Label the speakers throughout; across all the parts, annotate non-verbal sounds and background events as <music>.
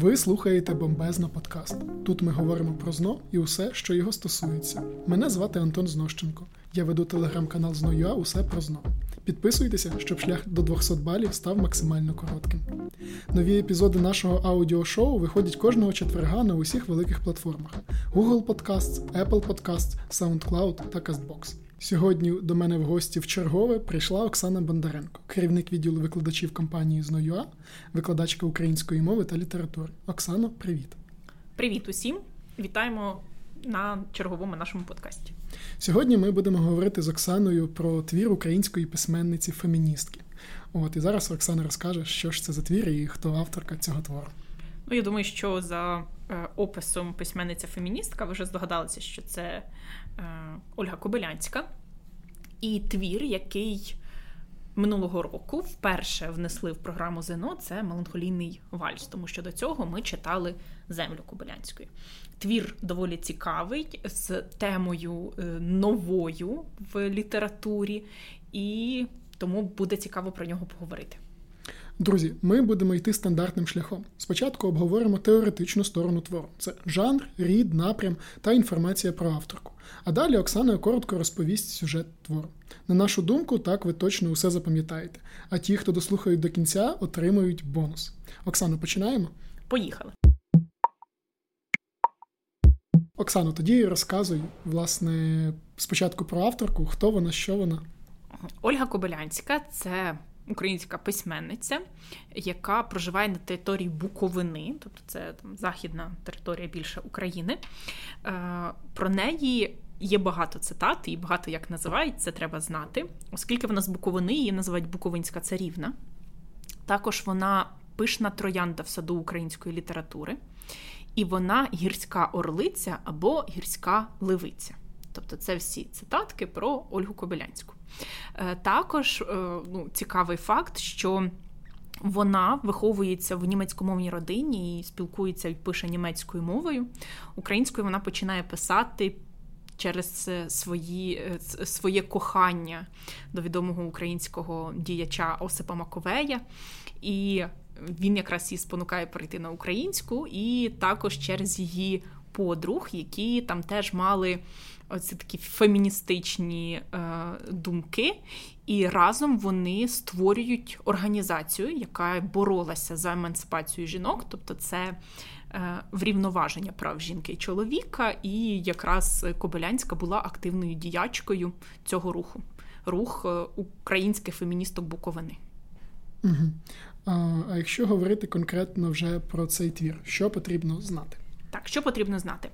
Speaker 1: Ви слухаєте Бомбезна подкаст. Тут ми говоримо про зно і усе, що його стосується. Мене звати Антон Знощенко. Я веду телеграм-канал Зно.ua Усе про зно. Підписуйтеся, щоб шлях до 200 балів став максимально коротким. Нові епізоди нашого аудіошоу виходять кожного четверга на усіх великих платформах: Google Podcasts, Apple Podcasts, SoundCloud та CastBox. Сьогодні до мене в гості в чергове прийшла Оксана Бондаренко, керівник відділу викладачів компанії «Зно.ua», викладачка української мови та літератури. Оксано, привіт.
Speaker 2: Привіт усім! Вітаємо на черговому нашому подкасті.
Speaker 1: Сьогодні ми будемо говорити з Оксаною про твір української письменниці феміністки. От і зараз Оксана розкаже, що ж це за твір і хто авторка цього твору.
Speaker 2: Ну, я думаю, що за е, описом письменниця-феміністка ви вже здогадалися, що це Ольга Кобилянська. І твір, який минулого року вперше внесли в програму ЗНО, це меланхолійний вальс, тому що до цього ми читали землю Кобилянської. Твір доволі цікавий з темою е, новою в літературі, і тому буде цікаво про нього поговорити.
Speaker 1: Друзі, ми будемо йти стандартним шляхом. Спочатку обговоримо теоретичну сторону твору: це жанр, рід, напрям та інформація про авторку. А далі Оксана коротко розповість сюжет твору. На нашу думку, так ви точно усе запам'ятаєте. А ті, хто дослухають до кінця, отримують бонус. Оксано, починаємо?
Speaker 2: Поїхали.
Speaker 1: Оксано, тоді розказуй, власне, спочатку про авторку, хто вона, що вона.
Speaker 2: Ольга Кобилянська це українська письменниця, яка проживає на території Буковини, тобто це там західна територія більше України. Е, про неї є багато цитат, і багато як називають, це треба знати, оскільки вона з Буковини, її називають Буковинська царівна. Також вона пишна троянда в саду української літератури, і вона гірська орлиця або гірська ливиця. Тобто це всі цитатки про Ольгу Кобилянську. Е, також е, ну, цікавий факт, що вона виховується в німецькомовній родині і спілкується і пише німецькою мовою. Українською вона починає писати. Через свої, е, своє кохання до відомого українського діяча Осипа Маковея, і він якраз її спонукає перейти на українську, і також через її подруг, які там теж мали оці такі феміністичні е, думки, і разом вони створюють організацію, яка боролася за емансипацію жінок, тобто це е, врівноваження прав жінки і чоловіка, і якраз Кобилянська була активною діячкою цього руху, рух е, українських феміністок Буковини.
Speaker 1: Угу. А, а якщо говорити конкретно вже про цей твір, що потрібно знати?
Speaker 2: Так, що потрібно знати?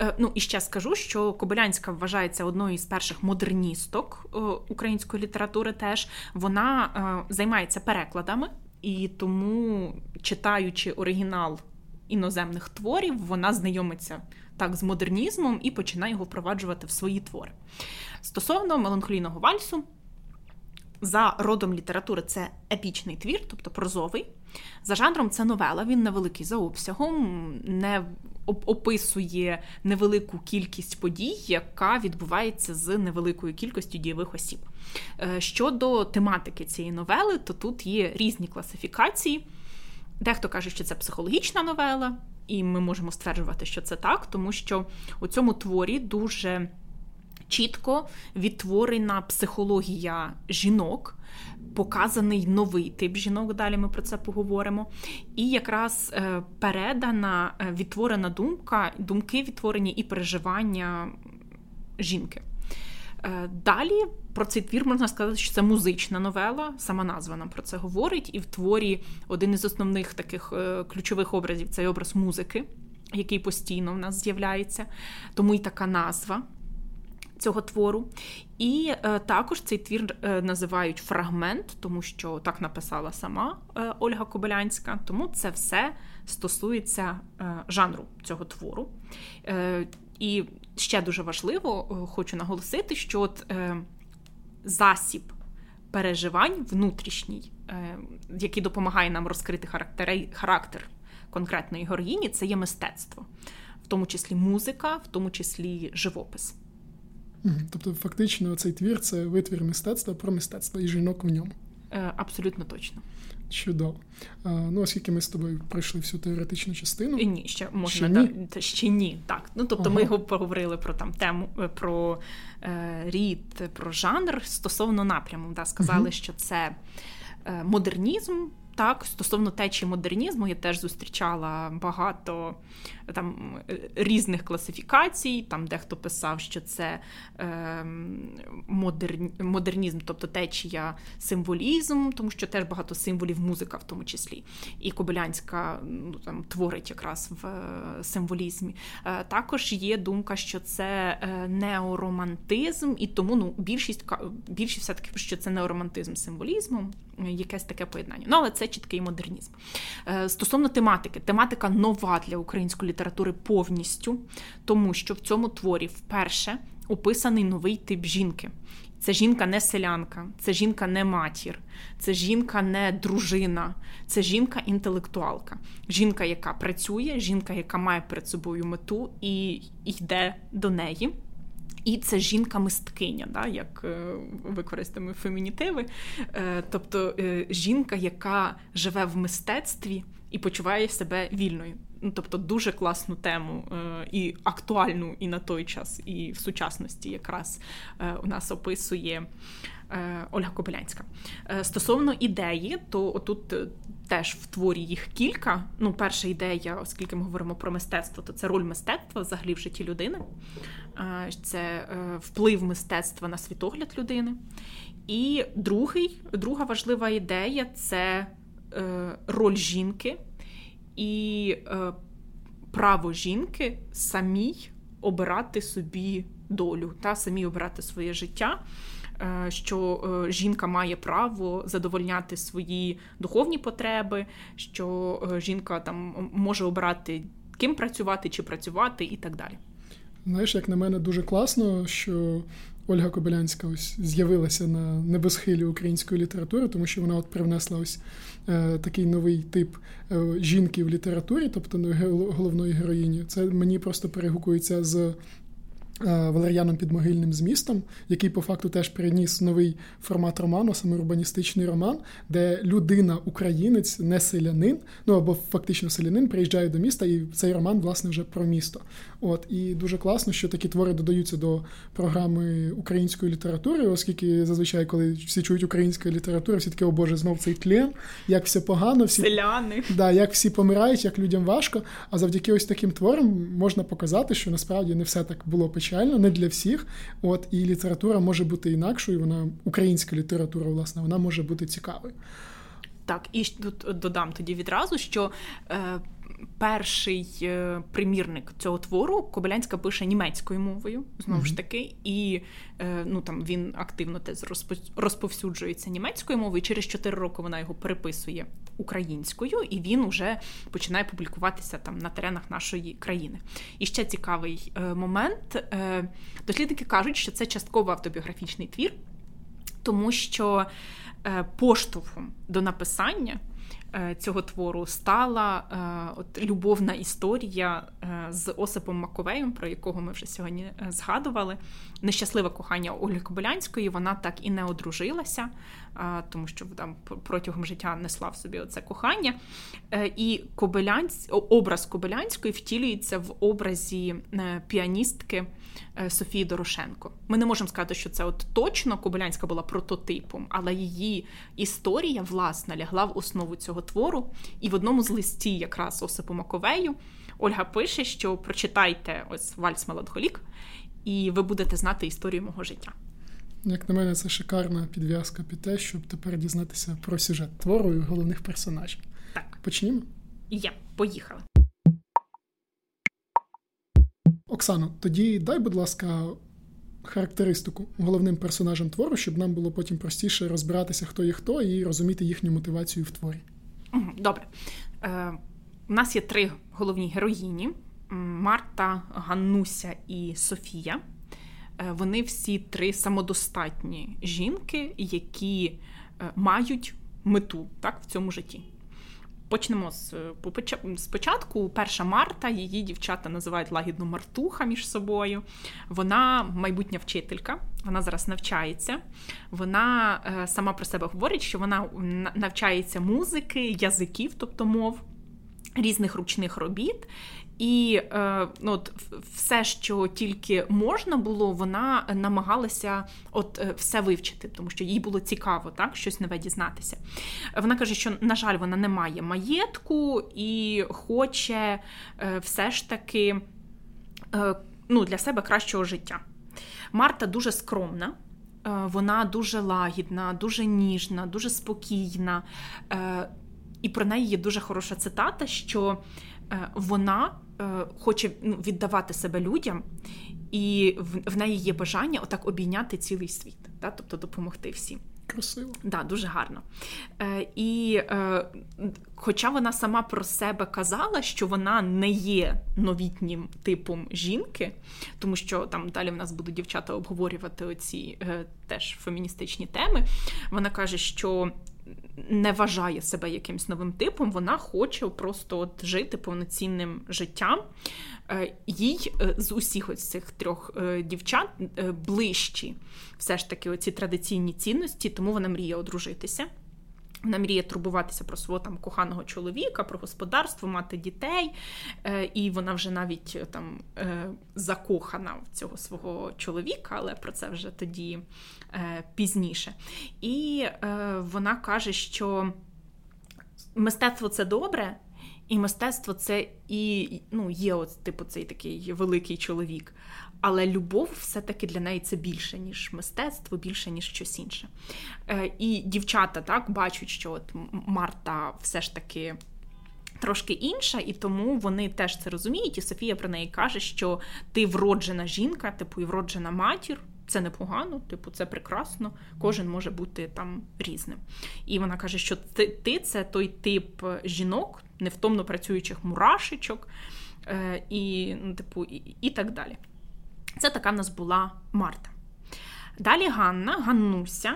Speaker 2: Е, ну і ще скажу, що Кобилянська вважається одною із перших модерністок е, української літератури. Теж вона е, займається перекладами, і тому, читаючи оригінал іноземних творів, вона знайомиться так з модернізмом і починає його впроваджувати в свої твори. Стосовно меланхолійного вальсу, за родом літератури це епічний твір, тобто прозовий. За жанром це новела, він невеликий за обсягом, не описує невелику кількість подій, яка відбувається з невеликою кількістю дієвих осіб. Е, щодо тематики цієї новели, то тут є різні класифікації. Дехто каже, що це психологічна новела, і ми можемо стверджувати, що це так, тому що у цьому творі дуже чітко відтворена психологія жінок, показаний новий тип жінок. Далі ми про це поговоримо. І якраз е, передана е, відтворена думка, думки відтворені і переживання жінки. Е, далі про цей твір можна сказати, що це музична новела, сама назва нам про це говорить, і в творі один із основних таких ключових образів це образ музики, який постійно в нас з'являється, тому і така назва цього твору. І е, також цей твір е, називають фрагмент, тому що так написала сама е, Ольга Кобилянська. Тому це все стосується е, жанру цього твору. Е, і ще дуже важливо, е, хочу наголосити, що от засіб переживань внутрішній, який допомагає нам розкрити характер конкретної героїні, це є мистецтво, в тому числі музика, в тому числі живопис.
Speaker 1: Тобто, фактично, цей твір це витвір мистецтва про мистецтво і жінок в ньому.
Speaker 2: Е, абсолютно точно.
Speaker 1: Чудово. Ну, оскільки ми з тобою пройшли всю теоретичну частину.
Speaker 2: І Ні, ще можна ще ні? Та, ще ні. Так. Ну тобто ага. ми поговорили про там тему е, про е, рід, про жанр стосовно напряму. Да, Сказали, угу. що це е, модернізм. Так, стосовно течії модернізму, я теж зустрічала багато там різних класифікацій. Там дехто писав, що це е, модерн, модернізм, тобто течія символізм, тому що теж багато символів музика, в тому числі. І Кобилянська ну, там творить якраз в е, символізмі. Е, також є думка, що це е, неоромантизм, і тому ну, більшість більшість все таки що це неоромантизм символізмом, якесь таке поєднання. Ну але це чіткий модернізм. Стосовно тематики, тематика нова для української літератури повністю, тому що в цьому творі вперше описаний новий тип жінки. Це жінка не селянка, це жінка не матір, це жінка не дружина, це жінка інтелектуалка. Жінка, яка працює, жінка, яка має перед собою мету і йде до неї. І це жінка-мисткиня, да, як е, використаємо фемінітиви. Е, тобто е, жінка, яка живе в мистецтві і почуває себе вільною. Ну, тобто дуже класну тему і актуальну і на той час, і в сучасності якраз у нас описує Ольга Кобилянська. Стосовно ідеї, то отут теж в творі їх кілька. Ну, перша ідея, оскільки ми говоримо про мистецтво, то це роль мистецтва взагалі в житті людини, це вплив мистецтва на світогляд людини. І другий, друга важлива ідея це роль жінки і е, право жінки самій обирати собі долю та самі обирати своє життя. Е, що е, жінка має право задовольняти свої духовні потреби, що е, жінка там може обирати ким працювати чи працювати, і так далі.
Speaker 1: Знаєш, як на мене дуже класно, що Ольга Кобилянська ось з'явилася на небосхилі української літератури, тому що вона от привнесла ось е, такий новий тип е, жінки в літературі, тобто головної героїні. Це мені просто перегукується з Е, Валеріаном Підмогильним змістом, який по факту теж приніс новий формат роману, саме урбаністичний роман, де людина, українець, не селянин, ну або фактично селянин, приїжджає до міста, і цей роман, власне, вже про місто. От і дуже класно, що такі твори додаються до програми української літератури, оскільки зазвичай, коли всі чують українська література, всі таки, о Боже, знов цей тлен, як все погано, всі
Speaker 2: селяни,
Speaker 1: да, як всі помирають, як людям важко. А завдяки ось таким творам можна показати, що насправді не все так було печально, не для всіх. От і література може бути інакшою. Вона українська література, власне, вона може бути цікавою.
Speaker 2: Так, і тут додам тоді відразу, що е, перший е, примірник цього твору Кобилянська пише німецькою мовою, знову mm-hmm. ж таки, і е, ну там він активно теж розповсюджується німецькою мовою. Через 4 роки вона його переписує українською, і він уже починає публікуватися там на теренах нашої країни. І ще цікавий е, момент: дослідники кажуть, що це частково автобіографічний твір, тому що поштовхом до написання. Е, цього твору стала е, от любовна історія е, з Осипом Маковеєм, про якого ми вже сьогодні згадували. Нещасливе кохання Ольги Кобилянської. Вона так і не одружилася, тому що там протягом життя несла в собі оце кохання. І Кобилянсь, образ Кобилянської втілюється в образі піаністки. Софії Дорошенко. Ми не можемо сказати, що це от точно Кобилянська була прототипом, але її історія власна лягла в основу цього твору. І в одному з листі, якраз Осипу Маковею, Ольга пише, що прочитайте ось Вальс Меланхолік, і ви будете знати історію мого життя.
Speaker 1: Як на мене, це шикарна підв'язка під те, щоб тепер дізнатися про сюжет твору і головних персонажів.
Speaker 2: Так.
Speaker 1: Почнімо?
Speaker 2: Є, поїхали.
Speaker 1: Оксано, тоді дай, будь ласка, характеристику головним персонажам твору, щоб нам було потім простіше розбиратися, хто є хто, і розуміти їхню мотивацію в творі.
Speaker 2: Добре. Е, У нас є три головні героїні: Марта, Ганнуся і Софія. Е, вони всі три самодостатні жінки, які е, мають мету так, в цьому житті. Почнемо з спочатку. Перша Марта, її дівчата називають лагідно Мартуха між собою. Вона майбутня вчителька, вона зараз навчається. Вона е, сама про себе говорить, що вона навчається музики, язиків, тобто мов, різних ручних робіт. І е, ну, от, все, що тільки можна було, вона намагалася от е, все вивчити, тому що їй було цікаво так, щось нове дізнатися. Вона каже, що, на жаль, вона не має маєтку і хоче е, все ж таки е, ну, для себе кращого життя. Марта дуже скромна. Е, вона дуже лагідна, дуже ніжна, дуже спокійна. Е, і про неї є дуже хороша цитата, що вона хоче ну, віддавати себе людям, і в неї є бажання отак обійняти цілий світ, тобто допомогти всім.
Speaker 1: Красиво.
Speaker 2: Да, дуже гарно. Е, І е, хоча вона сама про себе казала, що вона не є новітнім типом жінки, тому що там далі в нас будуть дівчата обговорювати оці е, теж феміністичні теми, вона каже, що. Не вважає себе якимсь новим типом, вона хоче просто от жити повноцінним життям. Е, їй е, з усіх ось цих трьох е, дівчат ближчі все ж таки оці традиційні цінності, тому вона мріє одружитися. Вона мріє турбуватися про свого там коханого чоловіка, про господарство, мати дітей, і вона вже навіть там закохана в цього свого чоловіка, але про це вже тоді пізніше. І вона каже, що мистецтво це добре, і мистецтво це і ну, є от, типу, цей такий великий чоловік. Але любов все-таки для неї це більше, ніж мистецтво, більше, ніж щось інше. Е, І дівчата так бачать, що от Марта все ж таки. Трошки інша, і тому вони теж це розуміють. І Софія про неї каже, що ти вроджена жінка, типу і вроджена матір, це непогано, типу, це прекрасно, кожен може бути там різним. І вона каже, що ти, ти це той тип жінок, невтомно працюючих мурашечок, е, і, ну, типу, і, і так далі. Це така в нас була Марта. Далі Ганна, Ганнуся,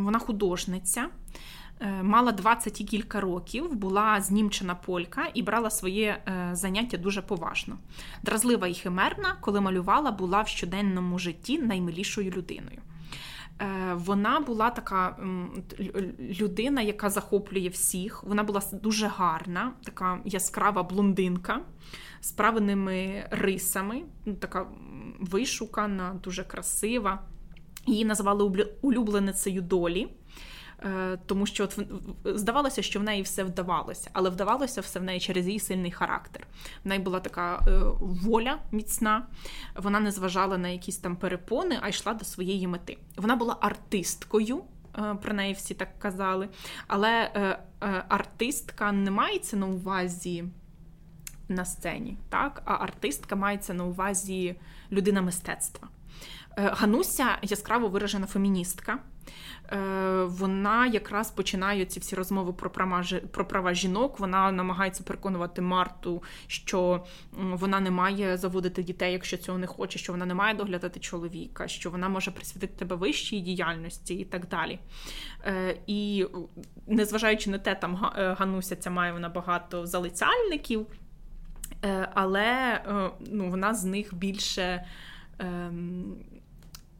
Speaker 2: вона художниця. Е, мала 20 і кілька років, була знімчена полька і брала своє е, заняття дуже поважно. Дразлива і химерна, коли малювала, була в щоденному житті наймилішою людиною. Е, вона була така людина, яка захоплює всіх. Вона була дуже гарна, така яскрава блондинка з правильними рисами, така вишукана, дуже красива. Її називали улюбленицею долі. Е, тому що от здавалося, що в неї все вдавалося, але вдавалося все в неї через її сильний характер. В неї була така е, воля міцна, вона не зважала на якісь там перепони, а йшла до своєї мети. Вона була артисткою. Е, про неї всі так казали. Але е, е, артистка не мається на увазі на сцені, так? а артистка мається на увазі людина мистецтва. Е, Гануся яскраво виражена феміністка. Е, вона якраз починає ці всі розмови про права про права жінок. Вона намагається переконувати Марту, що вона не має заводити дітей, якщо цього не хоче, що вона не має доглядати чоловіка, що вона може присвятити тебе вищій діяльності і так далі. Е, і незважаючи на те, там Гануся ця має вона багато залицяльників, але ну, вона з них більше.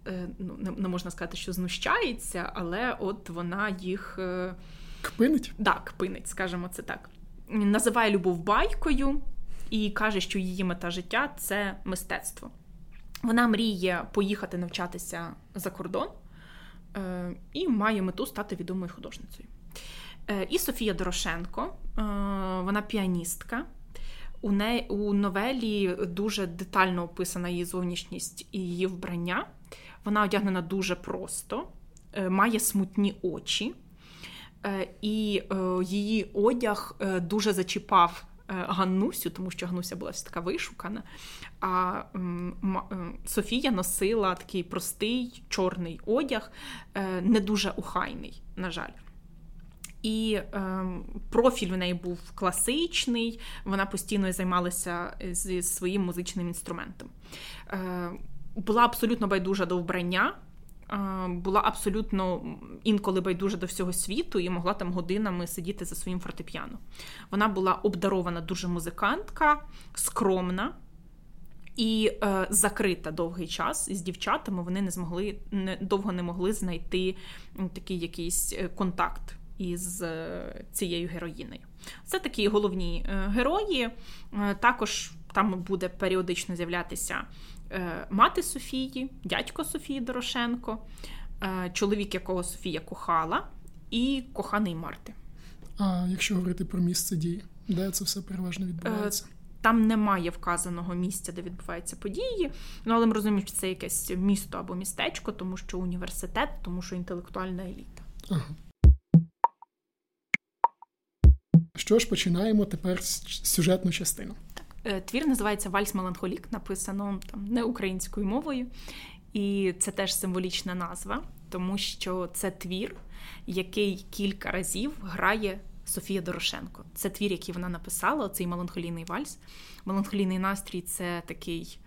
Speaker 2: Е, ну, не можна сказати, що знущається, але от вона їх е,
Speaker 1: кпинить?
Speaker 2: Так, кпинить, скажімо це так. Називає любов байкою і каже, що її мета життя це мистецтво. Вона мріє поїхати навчатися за кордон е, і має мету стати відомою художницею. І Софія Дорошенко, вона піаністка. У неї у новелі дуже детально описана її зовнішність і її вбрання. Вона одягнена дуже просто, е, має смутні очі, е, і е, її одяг дуже зачіпав. Ганнусю, тому що Ганнуся була все така вишукана. А Софія носила такий простий чорний одяг, не дуже ухайний, на жаль. І е, профіль в неї був класичний, вона постійно займалася зі своїм музичним інструментом. Була абсолютно байдужа до вбрання, була абсолютно інколи байдужа до всього світу і могла там годинами сидіти за своїм фортепіано. Вона була обдарована дуже музикантка, скромна. І е, закрита довгий час з дівчатами вони не змогли не довго не могли знайти такий якийсь е, контакт із е, цією героїною. Це такі головні е, герої. Також там буде періодично з'являтися мати Софії, дядько Софії Дорошенко, е, чоловік, якого Софія кохала, і коханий Марти.
Speaker 1: А якщо говорити про місце дії, де це все переважно відбувається? Е,
Speaker 2: там немає вказаного місця, де відбуваються події. Ну, але ми розуміємо, що це якесь місто або містечко, тому що університет, тому що інтелектуальна еліта. Ага.
Speaker 1: Що ж, починаємо тепер сюжетну частину.
Speaker 2: Е, твір називається Вальс Меланхолік, написано там не українською мовою, і це теж символічна назва, тому що це твір, який кілька разів грає Софія Дорошенко. Це твір, який вона написала, цей меланхолійний вальс. Меланхолійний настрій це такий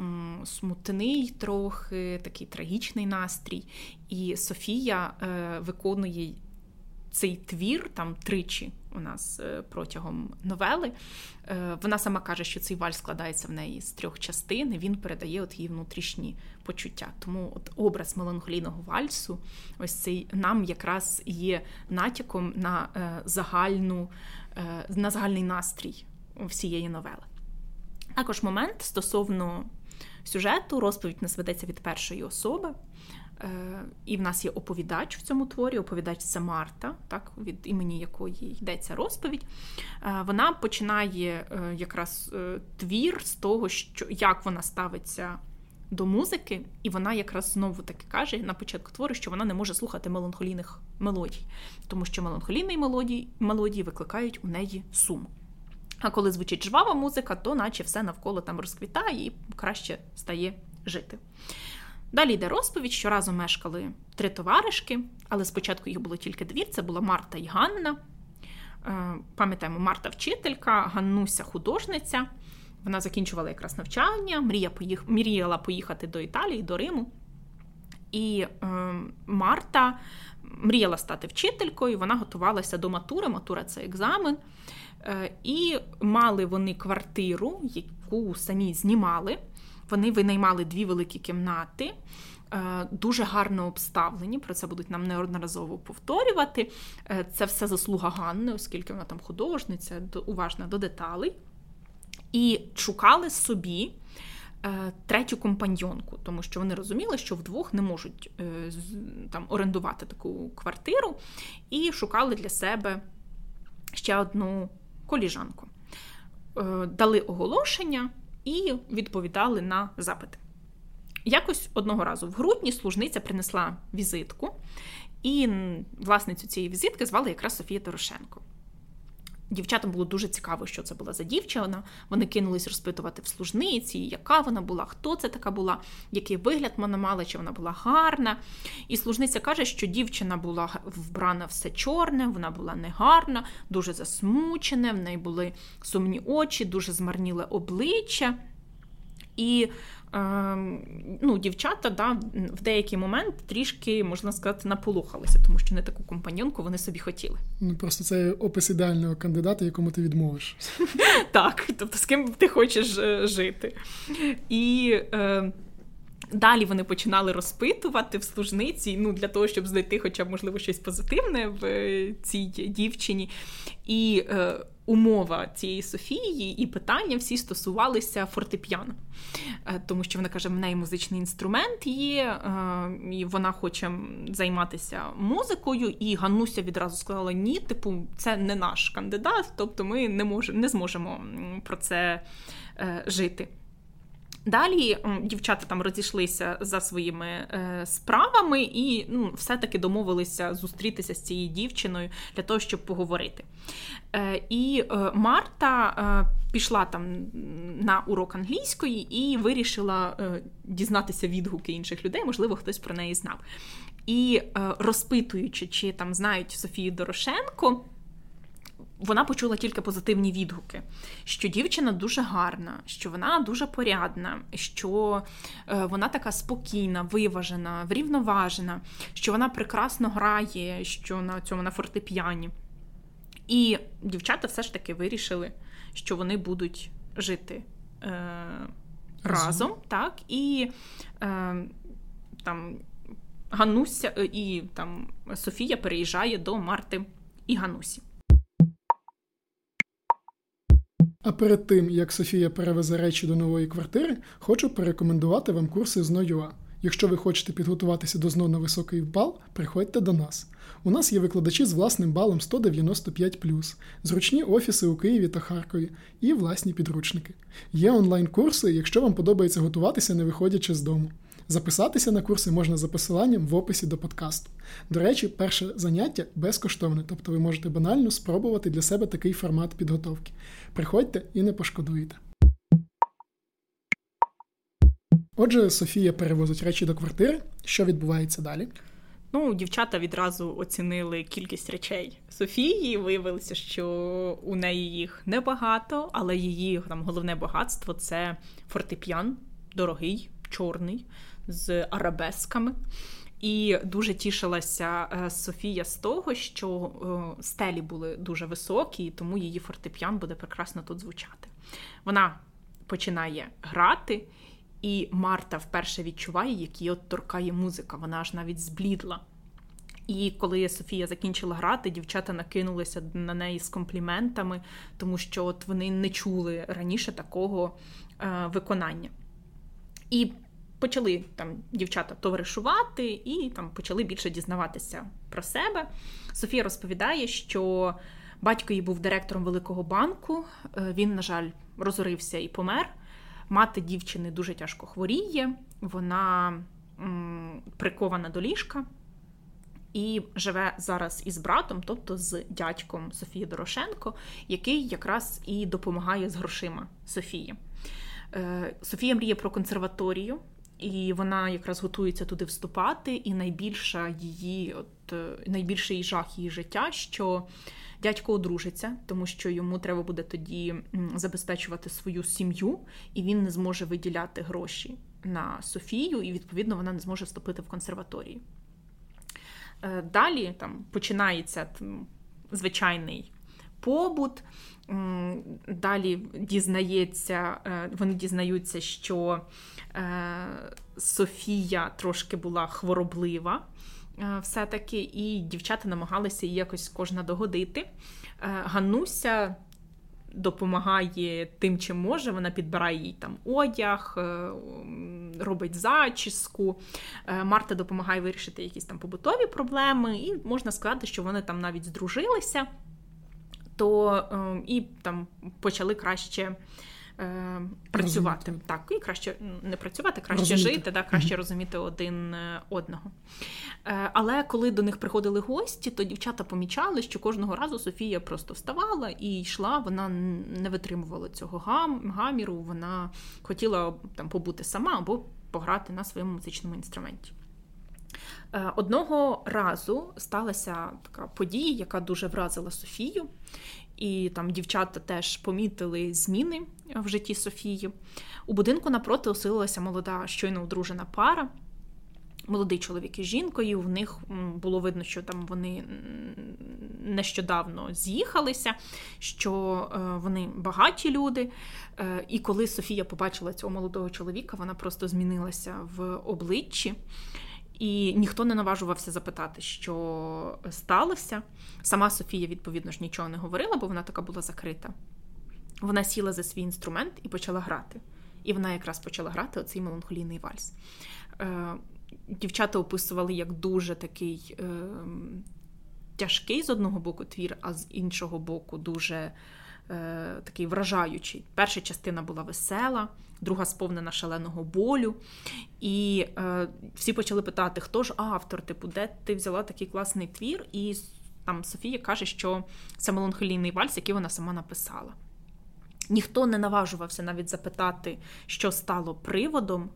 Speaker 2: м, смутний, трохи, такий трагічний настрій. І Софія е, виконує цей твір там тричі у нас е, протягом новели. Е, вона сама каже, що цей вальс складається в неї з трьох частин. і Він передає от її внутрішні почуття. Тому от образ меланхолійного вальсу, ось цей нам якраз є натяком на е, загальну, на загальний настрій всієї новели. Також момент стосовно сюжету, розповідь нас ведеться від першої особи. Е, і в нас є оповідач в цьому творі. Оповідач це Марта, так, від імені якої йдеться розповідь. Е, вона починає е, якраз твір з того, що як вона ставиться до музики, і вона якраз знову таки каже на початку твору, що вона не може слухати меланхолійних мелодій, тому що меланхолійні мелодії, мелодії викликають у неї сум. А коли звучить жвава музика, то наче все навколо там розквітає і краще стає жити. Далі йде розповідь, що разом мешкали три товаришки, але спочатку їх було тільки дві: це була Марта і Ганна. Е, пам'ятаємо, Марта вчителька, Ганнуся художниця. Вона закінчувала якраз навчання, мрія поїх... мріяла поїхати до Італії, до Риму. І е, Марта мріяла стати вчителькою, вона готувалася до матури, матура це екзамен. Е, і мали вони квартиру, яку самі знімали. Вони винаймали дві великі кімнати. Е, дуже гарно обставлені, про це будуть нам неодноразово повторювати. Е, це все заслуга Ганни, оскільки вона там художниця, уважна до деталей. І шукали собі е, третю компаньонку, тому що вони розуміли, що вдвох не можуть там орендувати таку квартиру, і шукали для себе ще одну коліжанку. Дали оголошення і відповідали на запити. Якось одного разу в грудні служниця принесла візитку, і власницю цієї візитки звали якраз Софія Дорошенко. Дівчатам було дуже цікаво, що це була за дівчина. Вони кинулись розпитувати в служниці, яка вона була, хто це така була, який вигляд вона мала, чи вона була гарна. І служниця каже, що дівчина була вбрана все чорне, вона була негарна, дуже засмучена, в неї були сумні очі, дуже змарніле обличчя. І ну, дівчата да, в деякий момент трішки, можна сказати, наполухалися, тому що не таку компаньонку вони собі хотіли.
Speaker 1: Ну просто це опис ідеального кандидата, якому ти відмовиш. <laughs>
Speaker 2: Так, тобто з ким ти хочеш е, жити. І е, далі вони починали розпитувати в служниці ну, для того, щоб знайти, хоча б можливо щось позитивне в е, цій дівчині. І е, умова цієї Софії і питання всі стосувалися фортепіано, е, тому що вона каже, в неї музичний інструмент є, е, і вона хоче займатися музикою. І Ганнуся відразу сказала: ні, типу, це не наш кандидат, тобто ми не можемо не зможемо про це е, жити. Далі дівчата там розійшлися за своїми е, справами і ну, все-таки домовилися зустрітися з цією дівчиною для того, щоб поговорити. Е, І е, Марта е, пішла там на урок англійської і вирішила е, дізнатися відгуки інших людей, можливо, хтось про неї знав. І е, розпитуючи, чи там знають Софію Дорошенко вона почула тільки позитивні відгуки, що дівчина дуже гарна, що вона дуже порядна, що е, вона така спокійна, виважена, врівноважена, що вона прекрасно грає, що на цьому на фортепіані. І дівчата все ж таки вирішили, що вони будуть жити е, разом, так, і е, там Гануся і там Софія переїжджає до Марти і Ганусі.
Speaker 1: А перед тим як Софія перевезе речі до нової квартири, хочу порекомендувати вам курси з НОЮА. Якщо ви хочете підготуватися до ЗНО на високий бал, приходьте до нас. У нас є викладачі з власним балом 195, зручні офіси у Києві та Харкові і власні підручники. Є онлайн-курси, якщо вам подобається готуватися, не виходячи з дому. Записатися на курси можна за посиланням в описі до подкасту. До речі, перше заняття безкоштовне, тобто ви можете банально спробувати для себе такий формат підготовки. Приходьте і не пошкодуєте. Отже, Софія перевозить речі до квартири. Що відбувається далі?
Speaker 2: Ну, дівчата відразу оцінили кількість речей Софії. Виявилося, що у неї їх небагато, але її там головне багатство це фортепіан, дорогий, чорний, з арабесками. І дуже тішилася е, Софія з того, що е, стелі були дуже високі, і тому її фортепіан буде прекрасно тут звучати. Вона починає грати, і Марта вперше відчуває, як її от торкає музика. Вона аж навіть зблідла. І коли Софія закінчила грати, дівчата накинулися на неї з компліментами, тому що от вони не чули раніше такого е, виконання. І почали там дівчата товаришувати і там почали більше дізнаватися про себе. Софія розповідає, що батько її був директором великого банку. Е, він, на жаль, розорився і помер. Мати дівчини дуже тяжко хворіє, вона м, прикована до ліжка. І живе зараз із братом, тобто з дядьком Софії Дорошенко, який якраз і допомагає з грошима Софії. Е, Софія мріє про консерваторію, і вона якраз готується туди вступати. І найбільша її, от е, найбільший жах її життя, що дядько одружиться, тому що йому треба буде тоді забезпечувати свою сім'ю, і він не зможе виділяти гроші на Софію, і відповідно вона не зможе вступити в консерваторію. Е, далі там починається там, звичайний побут. Далі дізнається, е, вони дізнаються, що е, Софія трошки була хвороблива, е, все-таки, і дівчата намагалися її якось кожна догодити. Гануся допомагає тим, чим може. Вона підбирає їй там одяг, робить зачіску. Марта допомагає вирішити якісь там побутові проблеми, і можна сказати, що вони там навіть здружилися то е, і там почали краще. Е, працювати розуміти. так, і краще не працювати, краще розуміти. жити, да, краще mm-hmm. розуміти один е, одного. Але коли до них приходили гості, то дівчата помічали, що кожного разу Софія просто вставала і йшла. Вона не витримувала цього гам, гаміру, вона хотіла там побути сама або пограти на своєму музичному інструменті. Е, одного разу сталася така подія, яка дуже вразила Софію, і там дівчата теж помітили зміни в житті Софії. У будинку напроти оселилася молода щойно одружена пара. Молодий чоловік із жінкою, в них було видно, що там вони нещодавно з'їхалися, що е, вони багаті люди. Е, і коли Софія побачила цього молодого чоловіка, вона просто змінилася в обличчі. І ніхто не наважувався запитати, що сталося. Сама Софія, відповідно ж, нічого не говорила, бо вона така була закрита. Вона сіла за свій інструмент і почала грати. І вона якраз почала грати оцей меланхолійний вальс. Е, дівчата описували як дуже такий е, тяжкий з одного боку твір, а з іншого боку, дуже такий вражаючий. Перша частина була весела, друга сповнена шаленого болю. І е, всі почали питати, хто ж автор, типу, де ти взяла такий класний твір? І там Софія каже, що це меланхолійний вальс, який вона сама написала. Ніхто не наважувався навіть запитати, що стало приводом.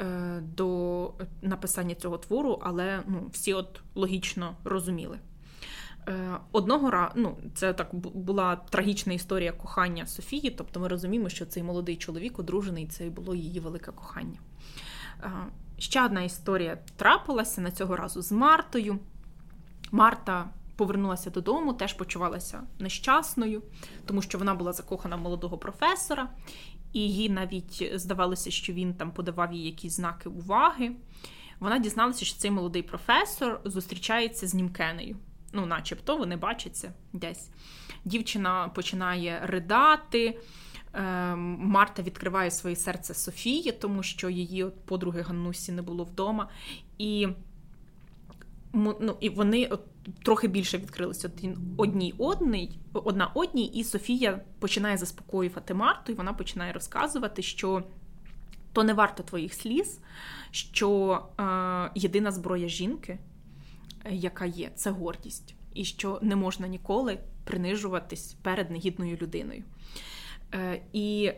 Speaker 2: Е, до написання цього твору, але ну, всі от логічно розуміли. Е, одного разу, ну, це так була трагічна історія кохання Софії, тобто ми розуміємо, що цей молодий чоловік одружений, це було її велике кохання. Е, ще одна історія трапилася на цього разу з Мартою. Марта повернулася додому, теж почувалася нещасною, тому що вона була закохана в молодого професора. і їй навіть здавалося, що він там подавав їй якісь знаки уваги. Вона дізналася, що цей молодий професор зустрічається з Німкенею. Ну, начебто, вони бачаться десь. Дівчина починає ридати. Ем, Марта відкриває своє серце Софії, тому що її подруги Ганнусі не було вдома. І ну, і вони от трохи більше відкрилися одній одній, одна одній, і Софія починає заспокоювати Марту, і вона починає розказувати, що то не варто твоїх сліз, що е, єдина зброя жінки, яка є, це гордість, і що не можна ніколи принижуватись перед негідною людиною. Е, І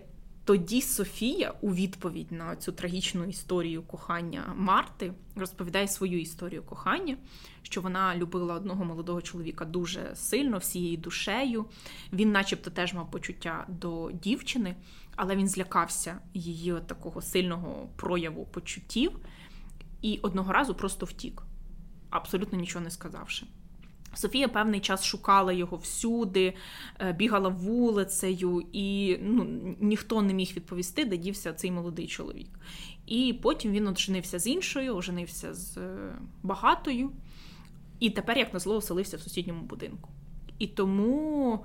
Speaker 2: тоді Софія, у відповідь на цю трагічну історію кохання Марти, розповідає свою історію кохання, що вона любила одного молодого чоловіка дуже сильно, всією душею. Він, начебто, теж мав почуття до дівчини, але він злякався її такого сильного прояву почуттів і одного разу просто втік, абсолютно нічого не сказавши. Софія певний час шукала його всюди, е, бігала вулицею, і ну, ніхто не міг відповісти, де дівся цей молодий чоловік. І потім він оженився з іншою, оженився з е, багатою, і тепер, як назло, оселився в сусідньому будинку. І тому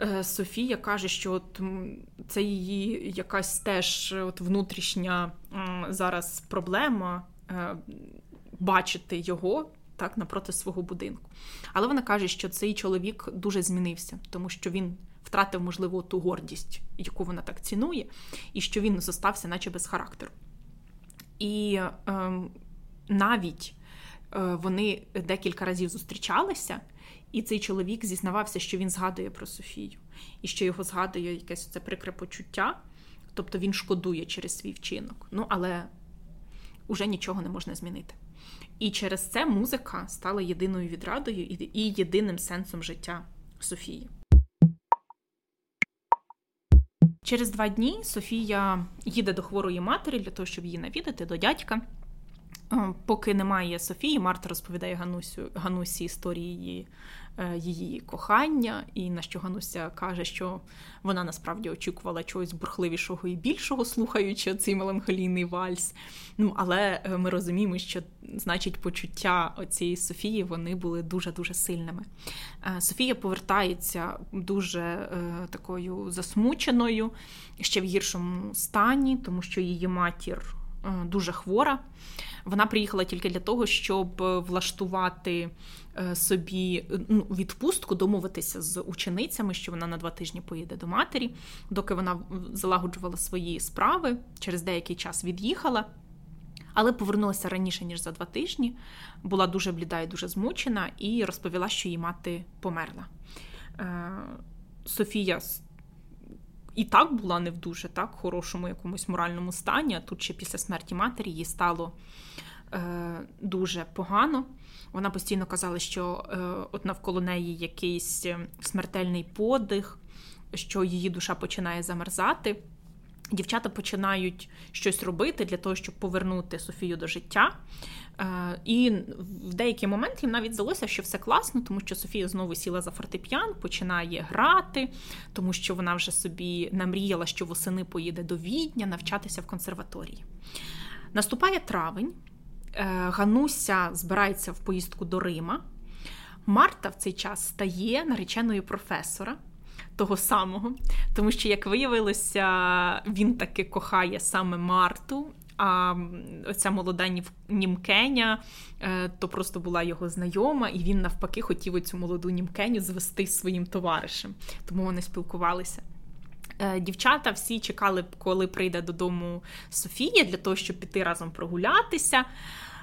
Speaker 2: е, Софія каже, що от це її якась теж от внутрішня зараз проблема бачити його так напроти свого будинку. Але вона каже, що цей чоловік дуже змінився, тому що він втратив, можливо, ту гордість, яку вона так цінує, і що він зостався, наче без характеру. І е, навіть е, вони декілька разів зустрічалися, і цей чоловік зізнавався, що він згадує про Софію, і що його згадує якесь це прикре почуття, тобто він шкодує через свій вчинок. Ну, але уже нічого не можна змінити. І через це музика стала єдиною відрадою і єдиним сенсом життя Софії. Через два дні Софія їде до хворої матері для того, щоб її навідати до дядька. Е, поки немає Софії, Марта розповідає Ганусю, Ганусі історії її Е, кохання, і на що Гануся каже, що вона насправді очікувала чогось бурхливішого і більшого, слухаючи цей меланхолійний вальс. Ну, Але е, ми розуміємо, що значить почуття цієї Софії вони були дуже-дуже сильними. Е, Софія повертається дуже такою засмученою, ще в гіршому стані, тому що її матір дуже хвора. Вона приїхала тільки для того, щоб влаштувати Е, собі ну, відпустку, домовитися з ученицями, що вона на два тижні поїде до матері, доки вона залагоджувала свої справи, через деякий час від'їхала. Але повернулася раніше, ніж за два тижні, була дуже бліда і дуже змучена, і розповіла, що її мати померла. Е, Софія і так була не в дуже так, хорошому якомусь моральному стані, а тут ще після смерті матері їй стало е, дуже погано. Вона постійно казала, що е, от навколо неї якийсь е, смертельний подих, що її душа починає замерзати. Дівчата починають щось робити для того, щоб повернути Софію до життя. Е, і в деякий момент їм навіть здалося, що все класно, тому що Софія знову сіла за фортепіан, починає грати, тому що вона вже собі намріяла, що восени поїде до Відня навчатися в консерваторії. Наступає травень. Е, Гануся збирається в поїздку до Рима. Марта в цей час стає нареченою професора того самого, тому що, як виявилося, він таки кохає саме Марту. А оця молода Німкеня е, то просто була його знайома, і він навпаки хотів оцю молоду Німкеню звести своїм товаришем, тому вони спілкувалися. Е, дівчата всі чекали, коли прийде додому Софія, для того, щоб піти разом прогулятися.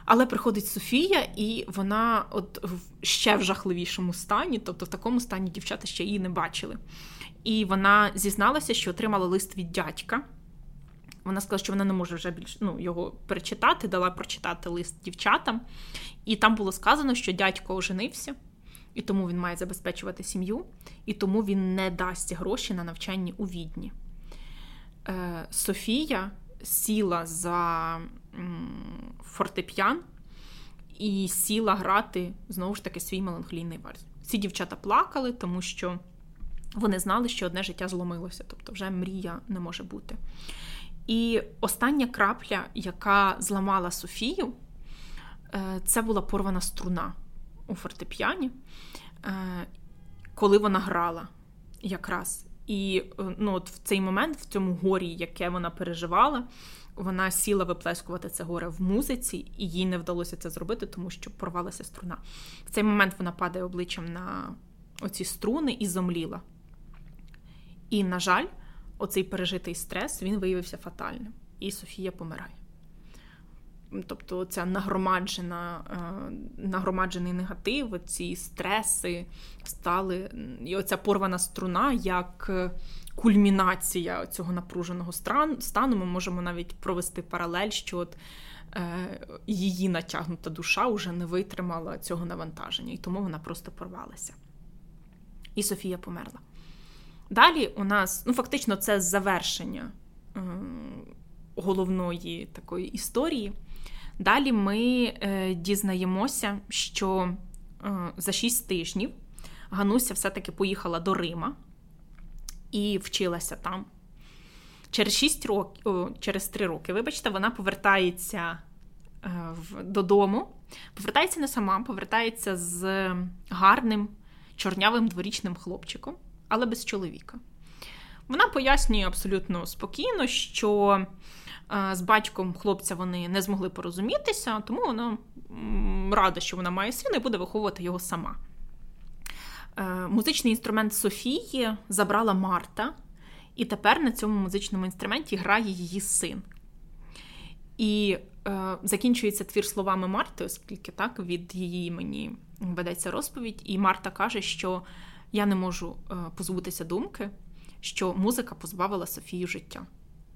Speaker 2: Але приходить Софія, і вона от ще в жахливішому стані, тобто в такому стані дівчата ще її не бачили. І вона зізналася, що отримала лист від дядька. Вона сказала, що вона не може вже більш ну, його перечитати, дала прочитати лист дівчатам. І там було сказано, що дядько оженився і тому він має забезпечувати сім'ю, і тому він не дасть гроші на навчання у відні. Е, Софія сіла за фортеп'ян і сіла грати знову ж таки свій меланхолійний вальс. Ці дівчата плакали, тому що Вони знали, що одне життя зломилося, тобто вже мрія не може бути. І остання крапля, яка зламала Софію, е, це була порвана струна у фортепіані, е, коли вона грала якраз. І е, ну, от в цей момент, в цьому горі, яке вона переживала, вона сіла виплескувати це горе в музиці, і їй не вдалося це зробити, тому що порвалася струна. В цей момент вона падає обличчям на оці струни і зомліла. І, на жаль, оцей пережитий стрес він виявився фатальним. І Софія помирає. Тобто, ця нагромаджена, е, нагромаджений негатив, ці стреси стали. І оця порвана струна як е, кульмінація цього напруженого стану. Ми можемо навіть провести паралель, що от е, її натягнута душа вже не витримала цього навантаження, і тому вона просто порвалася. І Софія померла. Далі у нас, ну, фактично, це завершення е, головної такої історії. Далі ми е, дізнаємося, що е, за 6 тижнів Гануся все-таки поїхала до Рима і вчилася там. Через 6 років, через 3 роки, вибачте, вона повертається додому. Повертається не сама, повертається з гарним чорнявим дворічним хлопчиком, але без чоловіка. Вона пояснює абсолютно спокійно, що з батьком хлопця вони не змогли порозумітися, тому вона рада, що вона має сина і буде виховувати його сама. Е, музичний інструмент Софії забрала Марта, і тепер на цьому музичному інструменті грає її син. І е, закінчується твір словами Марти, оскільки так від її імені ведеться розповідь, і Марта каже, що я не можу е, позбутися думки, що музика позбавила Софію життя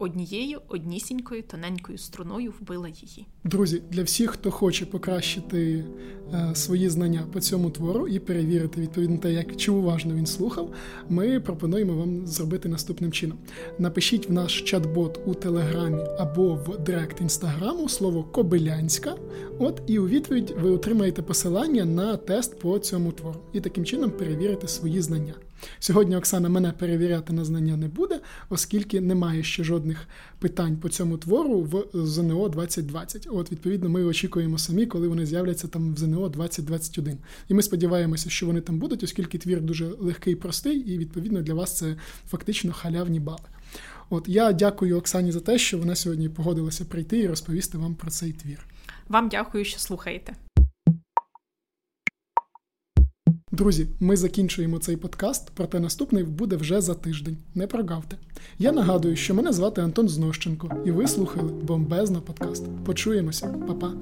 Speaker 2: однією однісінькою тоненькою струною вбила її.
Speaker 1: Друзі, для всіх, хто хоче покращити е, свої знання по цьому твору і перевірити відповідно те, як чи уважно він слухав, ми пропонуємо вам зробити наступним чином: напишіть в наш чат-бот у телеграмі або в директ інстаграму слово Кобилянська. От і у відповідь ви отримаєте посилання на тест по цьому твору, і таким чином перевірите свої знання. Сьогодні Оксана мене перевіряти на знання не буде, оскільки немає ще жодних питань по цьому твору в ЗНО 2020. От, відповідно, ми очікуємо самі, коли вони з'являться там в ЗНО 2021. І ми сподіваємося, що вони там будуть, оскільки твір дуже легкий, і простий, і відповідно для вас це фактично халявні бали. От я дякую Оксані за те, що вона сьогодні погодилася прийти і розповісти вам про цей твір.
Speaker 2: Вам дякую, що слухаєте.
Speaker 1: Друзі, ми закінчуємо цей подкаст, проте наступний буде вже за тиждень. Не прогавте. Я нагадую, що мене звати Антон Знощенко, і ви слухали бомбезно подкаст. Почуємося, Па-па.